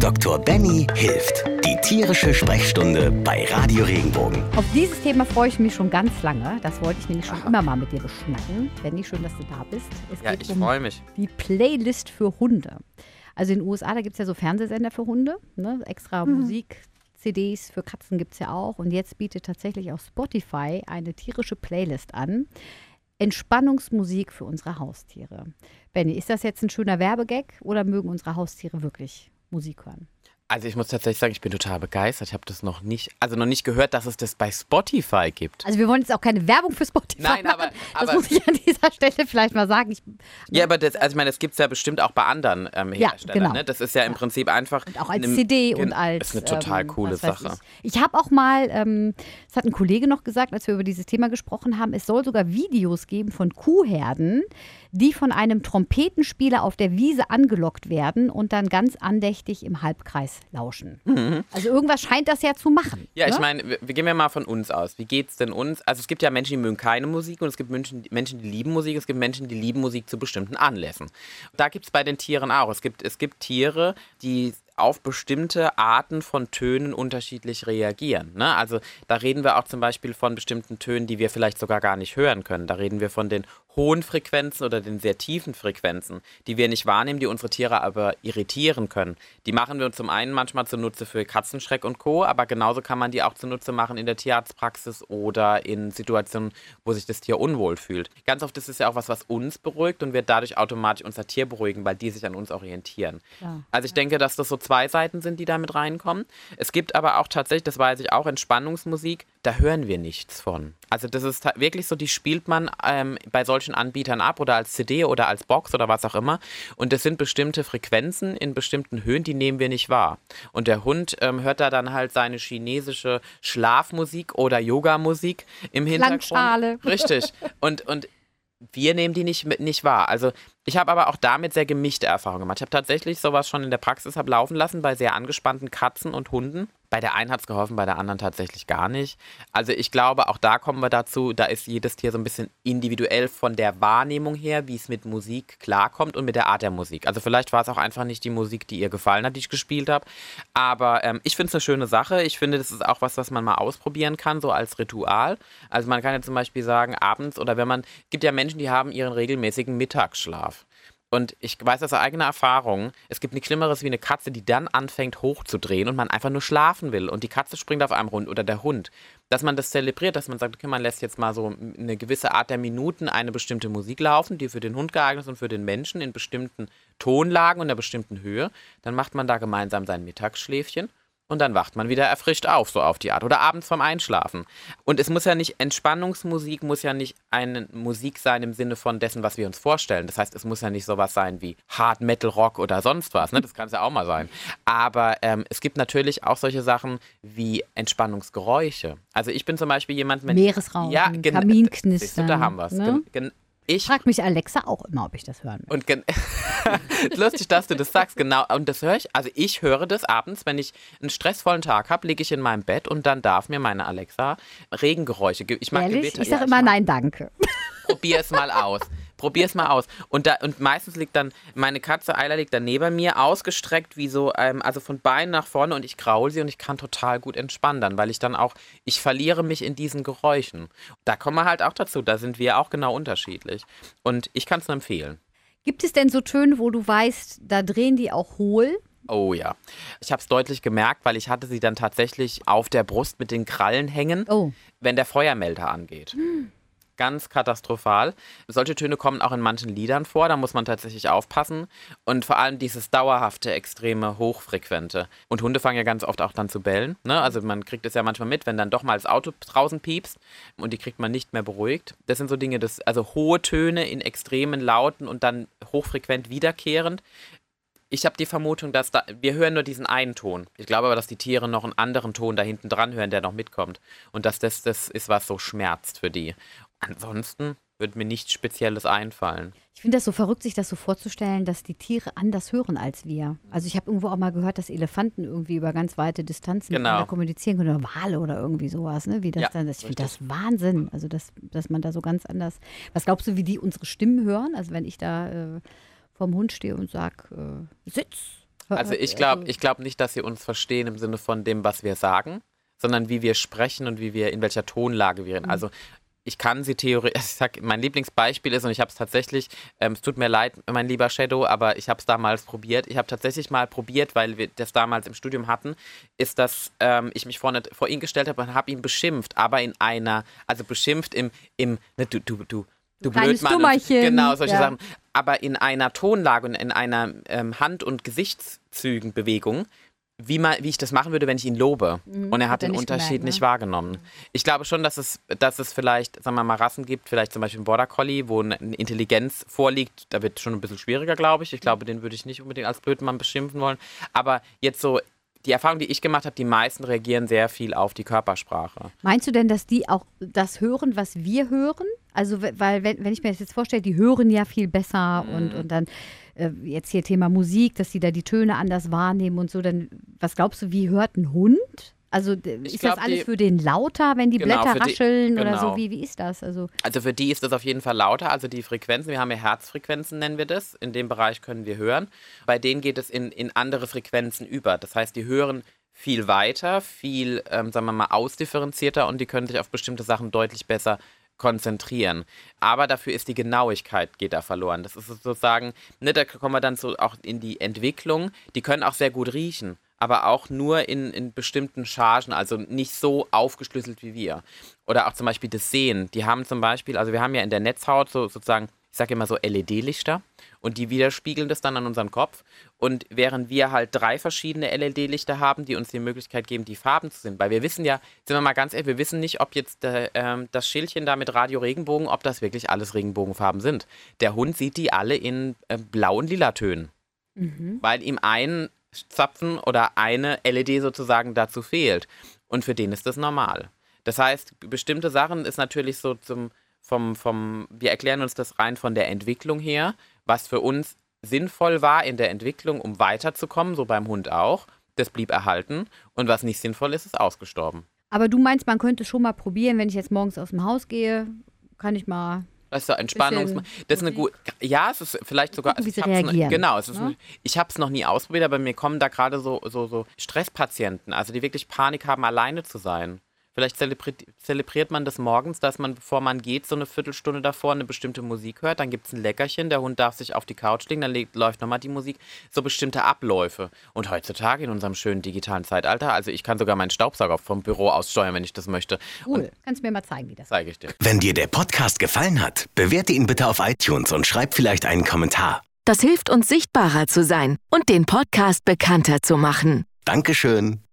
Dr. Benny hilft. Die tierische Sprechstunde bei Radio Regenbogen. Auf dieses Thema freue ich mich schon ganz lange. Das wollte ich nämlich schon immer mal mit dir beschnacken. Benny, schön, dass du da bist. Es Ja, geht ich um freue mich. die Playlist für Hunde. Also in den USA, da gibt es ja so Fernsehsender für Hunde, ne? extra Musik. CDs für Katzen gibt es ja auch. Und jetzt bietet tatsächlich auch Spotify eine tierische Playlist an. Entspannungsmusik für unsere Haustiere. Benny, ist das jetzt ein schöner Werbegag oder mögen unsere Haustiere wirklich Musik hören? Also ich muss tatsächlich sagen, ich bin total begeistert. Ich habe das noch nicht, also noch nicht gehört, dass es das bei Spotify gibt. Also wir wollen jetzt auch keine Werbung für Spotify Nein, machen. aber- das aber- muss ich an dieser Stelle vielleicht mal sagen. Ich, Ja, aber das, also ich meine, das gibt es ja bestimmt auch bei anderen ähm, Ja, Herstellern. genau. ne? Das ist ja im Prinzip einfach. Und auch als eine- CD und als. ist eine total ähm, coole Sache. Ich, ich habe auch mal, ähm, das hat ein Kollege noch gesagt, als wir über dieses Thema gesprochen haben, es soll sogar Videos geben von Kuhherden, die von einem Trompetenspieler auf der Wiese angelockt werden und dann ganz andächtig im Halbkreis lauschen. Also irgendwas scheint das ja zu machen. Mhm. Ja, ne? ich meine, wir, wir gehen ja mal von uns aus. Wie geht's denn uns? Also es gibt ja Menschen, die mögen keine Musik und es gibt Menschen, die- Menschen, die lieben Musik. Es gibt Menschen, die lieben Musik zu bestimmten Anlässen. Da gibt es bei den Tieren auch. Es gibt, es gibt Tiere, die auf bestimmte Arten von Tönen unterschiedlich reagieren. Ne? Also da reden wir auch zum Beispiel von bestimmten Tönen, die wir vielleicht sogar gar nicht hören können. Da reden wir von den hohen Frequenzen oder den sehr tiefen Frequenzen, die wir nicht wahrnehmen, die unsere Tiere aber irritieren können. Die machen wir uns zum einen manchmal zunutze für Katzenschreck und Co., aber genauso kann man die auch zunutze machen in der Tierarztpraxis oder in Situationen, wo sich das Tier unwohl fühlt. Ganz oft ist es ja auch was, was uns beruhigt und wird dadurch automatisch unser Tier beruhigen, weil die sich an uns orientieren. Klar. Also ich denke, dass das so zwei Seiten sind, die da mit reinkommen. Es gibt aber auch tatsächlich, das weiß ich auch, Entspannungsmusik, da hören wir nichts von. Also das ist wirklich so, die spielt man ähm, bei solchen Anbietern ab oder als CD oder als Box oder was auch immer. Und das sind bestimmte Frequenzen in bestimmten Höhen, die nehmen wir nicht wahr. Und der Hund ähm, hört da dann halt seine chinesische Schlafmusik oder Yoga-Musik im Hintergrund. Klangschale. Richtig. Und, und wir nehmen die nicht, mit- nicht wahr. Also ich habe aber auch damit sehr gemischte Erfahrungen gemacht. Ich habe tatsächlich sowas schon in der Praxis hab laufen lassen bei sehr angespannten Katzen und Hunden. Bei der einen hat es geholfen, bei der anderen tatsächlich gar nicht. Also ich glaube, auch da kommen wir dazu, da ist jedes Tier so ein bisschen individuell von der Wahrnehmung her, wie es mit Musik klarkommt und mit der Art der Musik. Also vielleicht war es auch einfach nicht die Musik, die ihr gefallen hat, die ich gespielt habe. Aber ähm, ich finde es eine schöne Sache. Ich finde, das ist auch was, was man mal ausprobieren kann, so als Ritual. Also man kann ja zum Beispiel sagen, abends oder wenn man, gibt ja Menschen, die haben ihren regelmäßigen Mittagsschlaf. Und ich weiß aus eigener Erfahrung, es gibt nichts Schlimmeres wie eine Katze, die dann anfängt hochzudrehen und man einfach nur schlafen will und die Katze springt auf einem Rund oder der Hund. Dass man das zelebriert, dass man sagt, okay, man lässt jetzt mal so eine gewisse Art der Minuten eine bestimmte Musik laufen, die für den Hund geeignet ist und für den Menschen in bestimmten Tonlagen und einer bestimmten Höhe. Dann macht man da gemeinsam sein Mittagsschläfchen. Und dann wacht man wieder erfrischt auf, so auf die Art. Oder abends vorm Einschlafen. Und es muss ja nicht, Entspannungsmusik muss ja nicht eine Musik sein im Sinne von dessen, was wir uns vorstellen. Das heißt, es muss ja nicht sowas sein wie Hard Metal Rock oder sonst was. Ne? Das kann es ja auch mal sein. Aber ähm, es gibt natürlich auch solche Sachen wie Entspannungsgeräusche. Also ich bin zum Beispiel jemand, wenn Meeresrauschen, ja, gen- Kaminknistern, da haben wir es. ne? Ich Fragt mich Alexa auch immer, ob ich das hören will. und lustig, dass du das sagst, genau. Und das höre ich, also ich höre das abends, wenn ich einen stressvollen Tag habe, liege ich in meinem Bett und dann darf mir meine Alexa Regengeräusche geben. Ich mag Ehrlich? Gewitter. Ich ja, sage immer mag- nein, danke. Probier es mal aus. Probier es mal aus. Und, da, und meistens liegt dann, meine Katze Eiler liegt dann neben mir, ausgestreckt wie so, ähm, also von Beinen nach vorne und ich kraul sie und ich kann total gut entspannen dann, weil ich dann auch, ich verliere mich in diesen Geräuschen. Da kommen wir halt auch dazu, da sind wir auch genau unterschiedlich. Und ich kann es nur empfehlen. Gibt es denn so Töne, wo du weißt, da drehen die auch hohl? Oh ja. Ich habe es deutlich gemerkt, weil ich hatte sie dann tatsächlich auf der Brust mit den Krallen hängen, Oh. wenn der Feuermelder angeht. Ganz katastrophal. Solche Töne kommen auch in manchen Liedern vor, da muss man tatsächlich aufpassen. Und vor allem dieses dauerhafte, extreme, hochfrequente. Und Hunde fangen ja ganz oft auch dann zu bellen. Ne? Also man kriegt es ja manchmal mit, wenn dann doch mal das Auto draußen piepst und die kriegt man nicht mehr beruhigt. Das sind so Dinge, das, also hohe Töne in extremen Lauten und dann hochfrequent wiederkehrend. Ich habe die Vermutung, dass da, wir hören nur diesen einen Ton. Ich glaube aber, dass die Tiere noch einen anderen Ton da hinten dran hören, der noch mitkommt. Und dass das das ist, was so schmerzt für die. Ansonsten würde mir nichts Spezielles einfallen. Ich finde das so verrückt, sich das so vorzustellen, dass die Tiere anders hören als wir. Also ich habe irgendwo auch mal gehört, dass Elefanten irgendwie über ganz weite Distanzen Genau. kommunizieren können oder Wale oder irgendwie sowas, ne? Wie das Ja, dann ist. Ich finde das Wahnsinn. Also dass, dass man da so ganz anders. Was glaubst du, wie die unsere Stimmen hören? Also wenn ich da äh, vorm Hund stehe und sage, äh, sitz. Also ich glaube ich glaub nicht, dass sie uns verstehen im Sinne von dem, was wir sagen, sondern wie wir sprechen und wie wir in welcher Tonlage wir reden. Mhm. Also ich kann sie theoretisch, ich sag, mein Lieblingsbeispiel ist, und ich habe es tatsächlich, ähm, es tut mir leid, mein lieber Shadow, aber ich habe es damals probiert. Ich habe tatsächlich mal probiert, weil wir das damals im Studium hatten, ist, dass ähm, ich mich vorne vor ihn gestellt habe und habe ihn beschimpft, aber in einer, also beschimpft im, im ne, du, du, du, du Kleines Blödmann. Dummerchen. genau, solche Ja. Sachen. Aber in einer Tonlage und in einer ähm, Hand- und Gesichtszügenbewegung, wie, mal, wie ich das machen würde, wenn ich ihn lobe. und er hat hat er den nicht Unterschied gemerkt, ne? nicht wahrgenommen. Ich glaube schon, dass es, dass es vielleicht, sagen wir mal, Rassen gibt, vielleicht zum Beispiel ein Border Collie, wo eine Intelligenz vorliegt. Da wird es schon ein bisschen schwieriger, glaube ich. Ich glaube, den würde ich nicht unbedingt als Blödmann beschimpfen wollen. Aber jetzt so, die Erfahrung, die ich gemacht habe, die meisten reagieren sehr viel auf die Körpersprache. Meinst du denn, dass die auch das hören, was wir hören? Also, we- weil, wenn, wenn ich mir das jetzt vorstelle, die hören ja viel besser Mhm. und, und dann äh, jetzt hier Thema Musik, dass die da die Töne anders wahrnehmen und so, dann, was glaubst du, wie hört ein Hund? Also, Ich ist glaub, das alles die- für den lauter, wenn die Genau, Blätter für die- rascheln oder genau. so? Wie, wie ist das? Also, Also für die ist das auf jeden Fall lauter, also die Frequenzen, wir haben ja Herzfrequenzen, nennen wir das, in dem Bereich können wir hören. Bei denen geht es in, in andere Frequenzen über. Das heißt, die hören viel weiter, viel, ähm, sagen wir mal, ausdifferenzierter und die können sich auf bestimmte Sachen deutlich besser konzentrieren. Aber dafür ist die Genauigkeit geht da verloren. Das ist sozusagen, ne, da kommen wir dann so auch in die Entwicklung. Die können auch sehr gut riechen, aber auch nur in, in bestimmten Chargen, also nicht so aufgeschlüsselt wie wir. Oder auch zum Beispiel das Sehen. Die haben zum Beispiel, also wir haben ja in der Netzhaut so sozusagen, ich sage immer so LED-Lichter und die widerspiegeln das dann an unserem Kopf. Und während wir halt drei verschiedene LED-Lichter haben, die uns die Möglichkeit geben, die Farben zu sehen. Weil wir wissen ja, sind wir mal ganz ehrlich, wir wissen nicht, ob jetzt äh, ähm, das Schildchen da mit Radio Regenbogen, ob das wirklich alles Regenbogenfarben sind. Der Hund sieht die alle in äh, blau und lila Tönen. Weil ihm ein Zapfen oder eine LED sozusagen dazu fehlt. Und für den ist das normal. Das heißt, bestimmte Sachen ist natürlich so zum, vom, vom, wir erklären uns das rein von der Entwicklung her, was für uns sinnvoll war in der Entwicklung, um weiterzukommen, so beim Hund auch. Das blieb erhalten. Und was nicht sinnvoll ist, ist ausgestorben. aber du meinst, man könnte schon mal probieren, wenn ich jetzt morgens aus dem Haus gehe, kann ich mal. Das ist so Entspannungs... Bisschen Das ist eine gute... Ja, es ist vielleicht sogar... Gucken, wie ich sie reagieren, genau, es ist ne? ein, ich habe es noch nie ausprobiert, aber mir kommen da gerade so, so, so Stresspatienten, also die wirklich Panik haben, alleine zu sein. Vielleicht zelebriert, zelebriert man das morgens, dass man, bevor man geht, so eine Viertelstunde davor eine bestimmte Musik hört. Dann gibt es ein Leckerchen, der Hund darf sich auf die Couch legen, dann legt, läuft nochmal die Musik. So bestimmte Abläufe. Und heutzutage in unserem schönen digitalen Zeitalter, also ich kann sogar meinen Staubsauger vom Büro aus steuern, wenn ich das möchte. Cool. Kannst du mir mal zeigen, wie das Zeige ich dir. Wenn dir der Podcast gefallen hat, bewerte ihn bitte auf iTunes und schreib vielleicht einen Kommentar. Das hilft uns sichtbarer zu sein und den Podcast bekannter zu machen. Dankeschön.